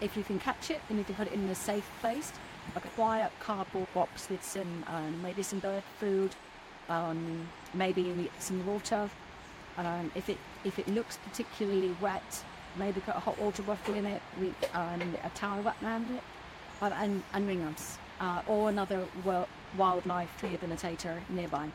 if you can catch it, then you can put it in a safe place, a quiet cardboard box with some um, maybe some bird food, um, maybe some water. Um, if it if it looks particularly wet, maybe put a hot water bottle in it with um, a towel wrapped around it, uh, and and ring us uh, or another wildlife rehabilitator nearby.